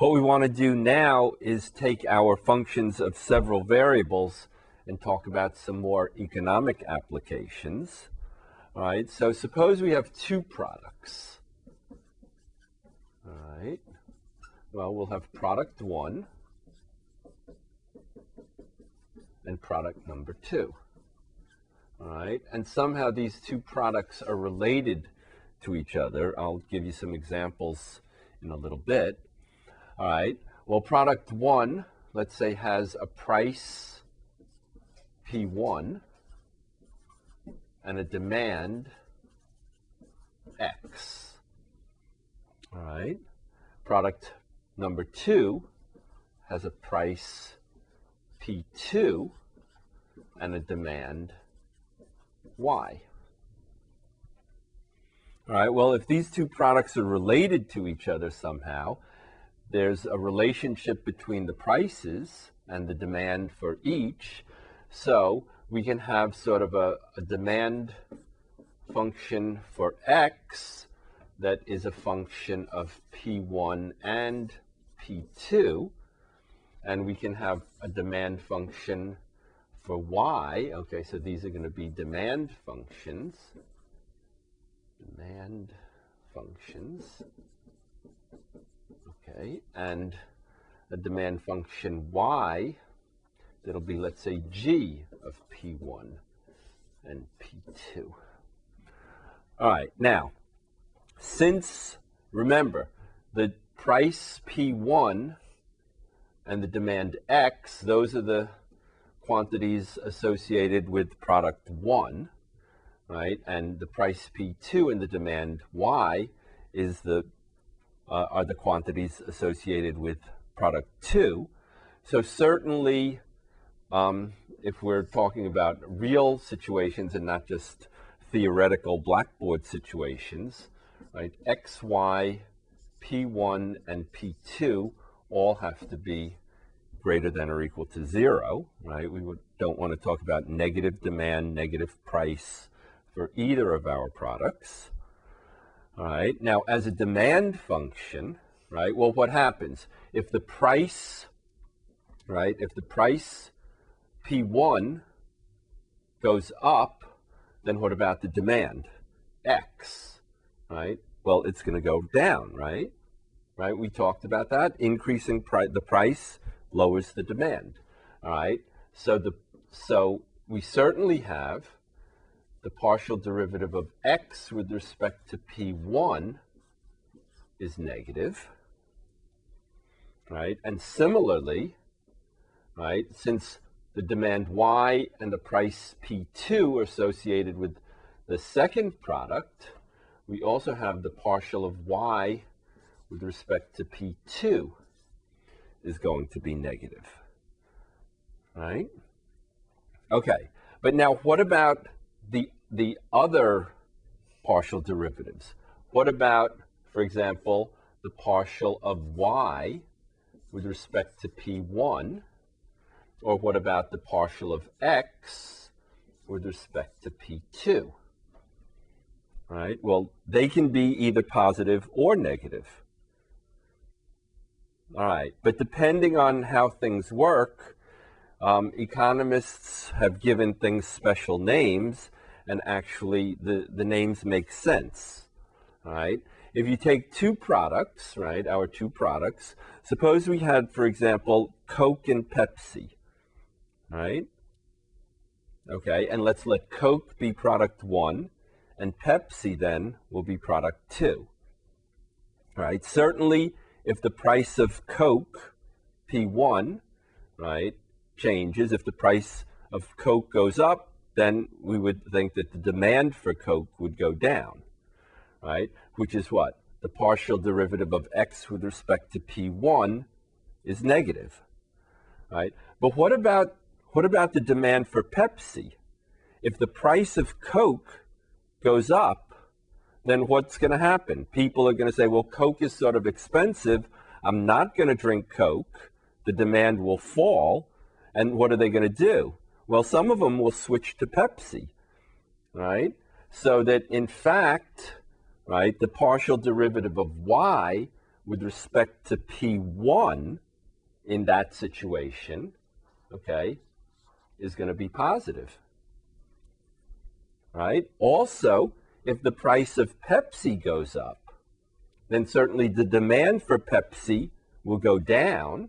What we want to do now is take our functions of several variables and talk about some more economic applications. All right, so suppose we have two products. All right, well, we'll have product one and product number two. All right, and somehow these two products are related to each other. I'll give you some examples in a little bit. All right, well, product one, let's say, has a price P1 and a demand X. All right, product number two has a price P2 and a demand Y. All right, well, if these two products are related to each other somehow, there's a relationship between the prices and the demand for each. So we can have sort of a, a demand function for x that is a function of P1 and P2 and we can have a demand function for y. Okay, so these are going to be demand functions. Demand functions. Okay, and a demand function y that'll be, let's say, g of P1 and P2. All right, now, since, remember, the price P1 and the demand X, those are the quantities associated with product one, right? And the price P2 and the demand Y is the uh, are the quantities associated with product two. So certainly, um, if we're talking about real situations and not just theoretical blackboard situations, right? X, Y, P1, and P2 all have to be greater than or equal to zero, right? We would, don't want to talk about negative demand, negative price for either of our products. All right, now as a demand function, right, well, what happens? If the price, right, if the price P1 goes up, then what about the demand? X, right? Well, it's going to go down, right? Right? We talked about that. Increasing pri- the price lowers the demand. All right. So the so we certainly have the partial derivative of x with respect to p1 is negative. Right? And similarly, right, since the demand y and the price p2 are associated with the second product, we also have the partial of y with respect to p2 is going to be negative. Right? Okay. But now what about the the other partial derivatives? What about, for example, the partial of y with respect to p1? Or what about the partial of x with respect to p2? Right? Well, they can be either positive or negative. All right, but depending on how things work, um, economists have given things special names, and actually the, the names make sense. Right, if you take two products, right, our two products, suppose we had, for example, Coke and Pepsi, right? Okay, and let's let Coke be product one, and Pepsi then will be product two. Right, certainly if the price of Coke, P1, right, changes, if the price of Coke goes up, then we would think that the demand for Coke would go down, right? Which is what? The partial derivative of x with respect to P1 is negative, right? But what about, what about the demand for Pepsi? If the price of Coke goes up, then what's going to happen? People are going to say, well, Coke is sort of expensive. I'm not going to drink Coke. The demand will fall. And what are they going to do? Well, some of them will switch to Pepsi, right? So that in fact, right, the partial derivative of y with respect to P1 in that situation, okay, is going to be positive. Right? Also, if the price of Pepsi goes up, then certainly the demand for Pepsi will go down,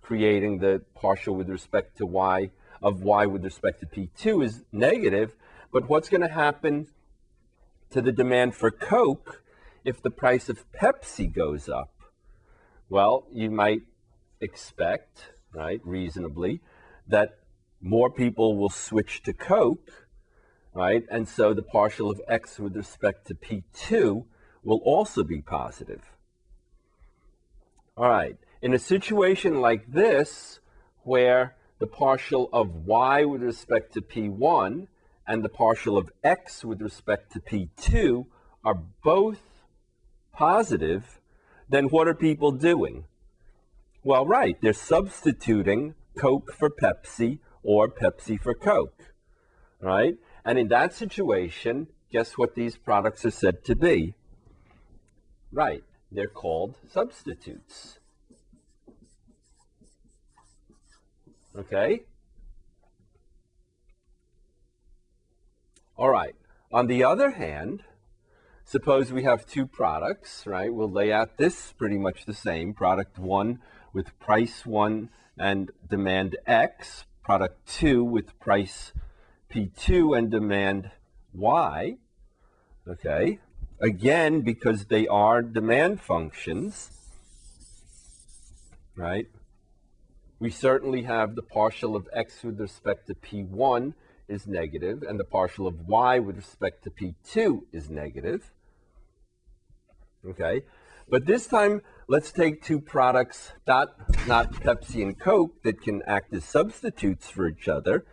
creating the partial with respect to y of y with respect to P2 is negative. But what's going to happen to the demand for Coke if the price of Pepsi goes up? Well, you might expect, right, reasonably, that more people will switch to Coke, right? And so the partial of x with respect to P2 will also be positive. All right, in a situation like this, where the partial of y with respect to P1 and the partial of x with respect to P2 are both positive, then what are people doing? Well, right, they're substituting Coke for Pepsi or Pepsi for Coke, right? And in that situation, guess what these products are said to be? Right, they're called substitutes. Okay? All right. On the other hand, suppose we have two products, right? We'll lay out this pretty much the same. Product one with price one and demand X. Product two with price P2 and demand Y. Okay? Again, because they are demand functions, right? We certainly have the partial of x with respect to p1 is negative, and the partial of y with respect to p2 is negative. Okay, but this time let's take two products, not, not Pepsi and Coke, that can act as substitutes for each other,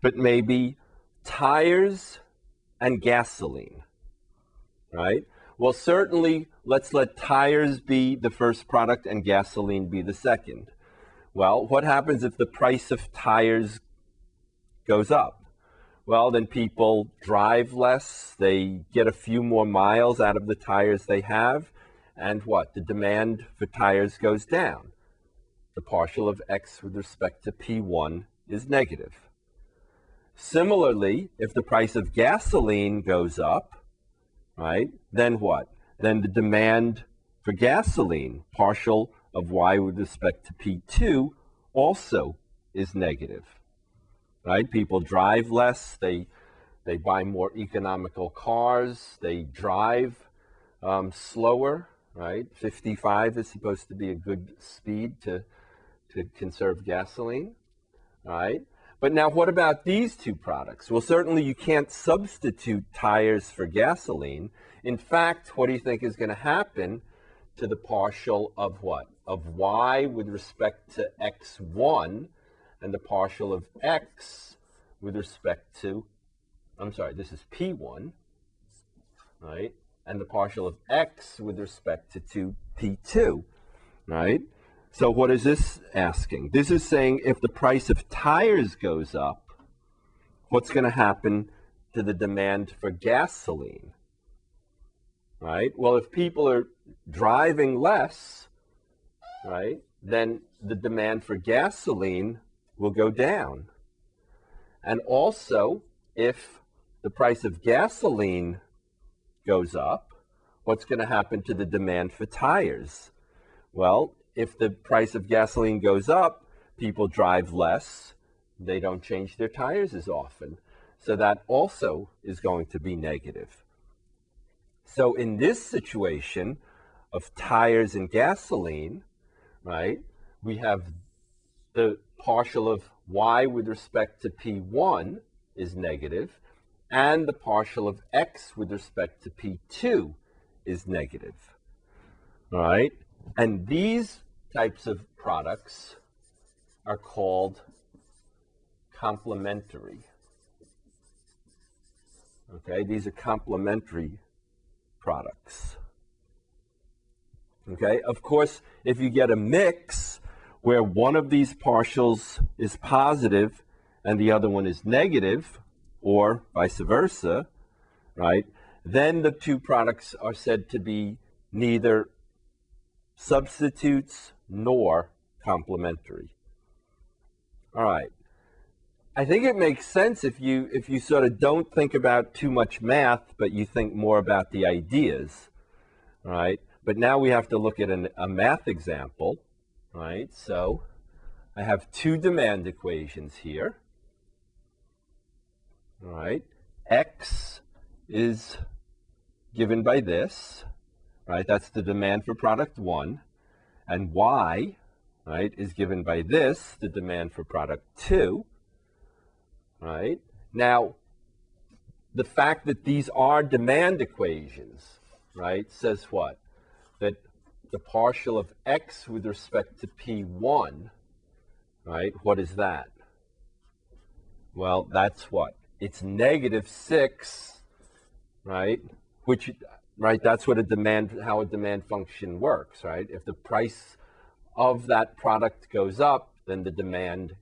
but maybe tires and gasoline, right? Well, certainly let's let tires be the first product and gasoline be the second. Well, what happens if the price of tires goes up? Well, then people drive less, they get a few more miles out of the tires they have, and what? The demand for tires goes down. The partial of x with respect to P1 is negative. Similarly, if the price of gasoline goes up, right, then what? Then the demand for gasoline, partial of y with respect to P2 also is negative. Right? People drive less, they they buy more economical cars, they drive um, slower, right? 55 is supposed to be a good speed to to conserve gasoline, right? But now what about these two products? Well, certainly you can't substitute tires for gasoline. In fact, what do you think is going to happen to the partial of what? Of y with respect to x1 and the partial of x with respect to, I'm sorry, this is p1, right? And the partial of x with respect to 2 p2, right? So what is this asking? This is saying if the price of tires goes up, what's going to happen to the demand for gasoline? Right? Well, if people are driving less, right, then the demand for gasoline will go down. And also, if the price of gasoline goes up, what's going to happen to the demand for tires? Well, if the price of gasoline goes up, people drive less, they don't change their tires as often. So that also is going to be negative. So in this situation of tires and gasoline, right, we have the partial of y with respect to P1 is negative, and the partial of x with respect to P2 is negative. All right? And these types of products are called complementary. Okay, these are complementary products. Okay, of course, if you get a mix where one of these partials is positive and the other one is negative, or vice versa, right, then the two products are said to be neither substitutes nor complementary. All right. I think it makes sense if you if you sort of don't think about too much math, but you think more about the ideas, right? But now we have to look at an, a math example, right? So I have two demand equations here, right? X is given by this, right? That's the demand for product one, and Y, right, is given by this, the demand for product two right? Now, the fact that these are demand equations, right, says what? That the partial of x with respect to p1, right, what is that? Well, that's what? It's negative 6, right, which, right, that's what a demand, how a demand function works, right? If the price of that product goes up, then the demand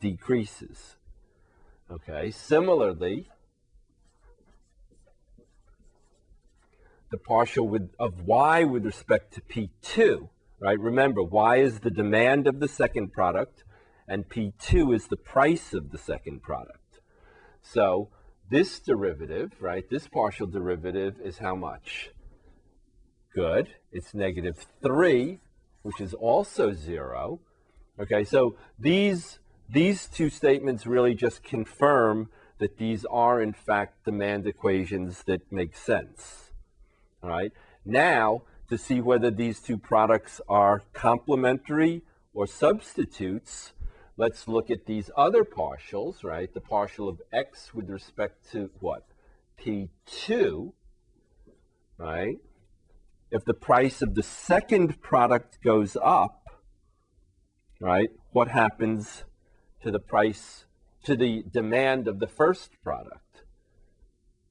decreases. Okay, similarly, the partial with, of y with respect to P2, right? Remember, y is the demand of the second product, and P2 is the price of the second product. So this derivative, right, this partial derivative is how much? Good. It's negative 3, which is also 0. Okay, so these these two statements really just confirm that these are, in fact, demand equations that make sense. All right. Now, to see whether these two products are complementary or substitutes, let's look at these other partials, right? The partial of x with respect to what? P2, right? If the price of the second product goes up, right, what happens to the price, to the demand of the first product,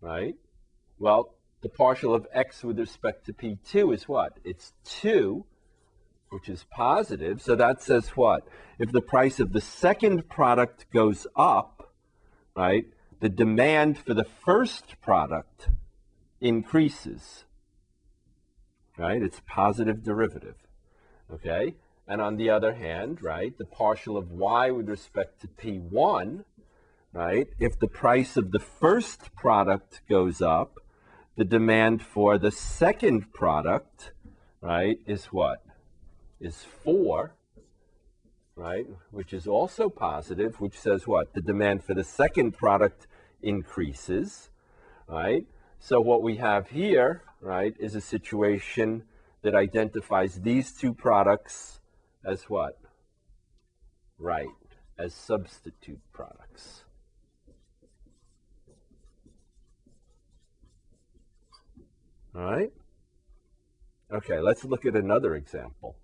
right? Well, the partial of x with respect to P2 is what? It's 2, which is positive. So that says what? If the price of the second product goes up, right, the demand for the first product increases, right? It's positive derivative, okay? And on the other hand, right, the partial of y with respect to P1, right, if the price of the first product goes up, the demand for the second product, right, is what? Is 4, right, which is also positive, which says what? The demand for the second product increases, right? So what we have here, right, is a situation that identifies these two products as what? Right, as substitute products. All right? Okay, let's look at another example.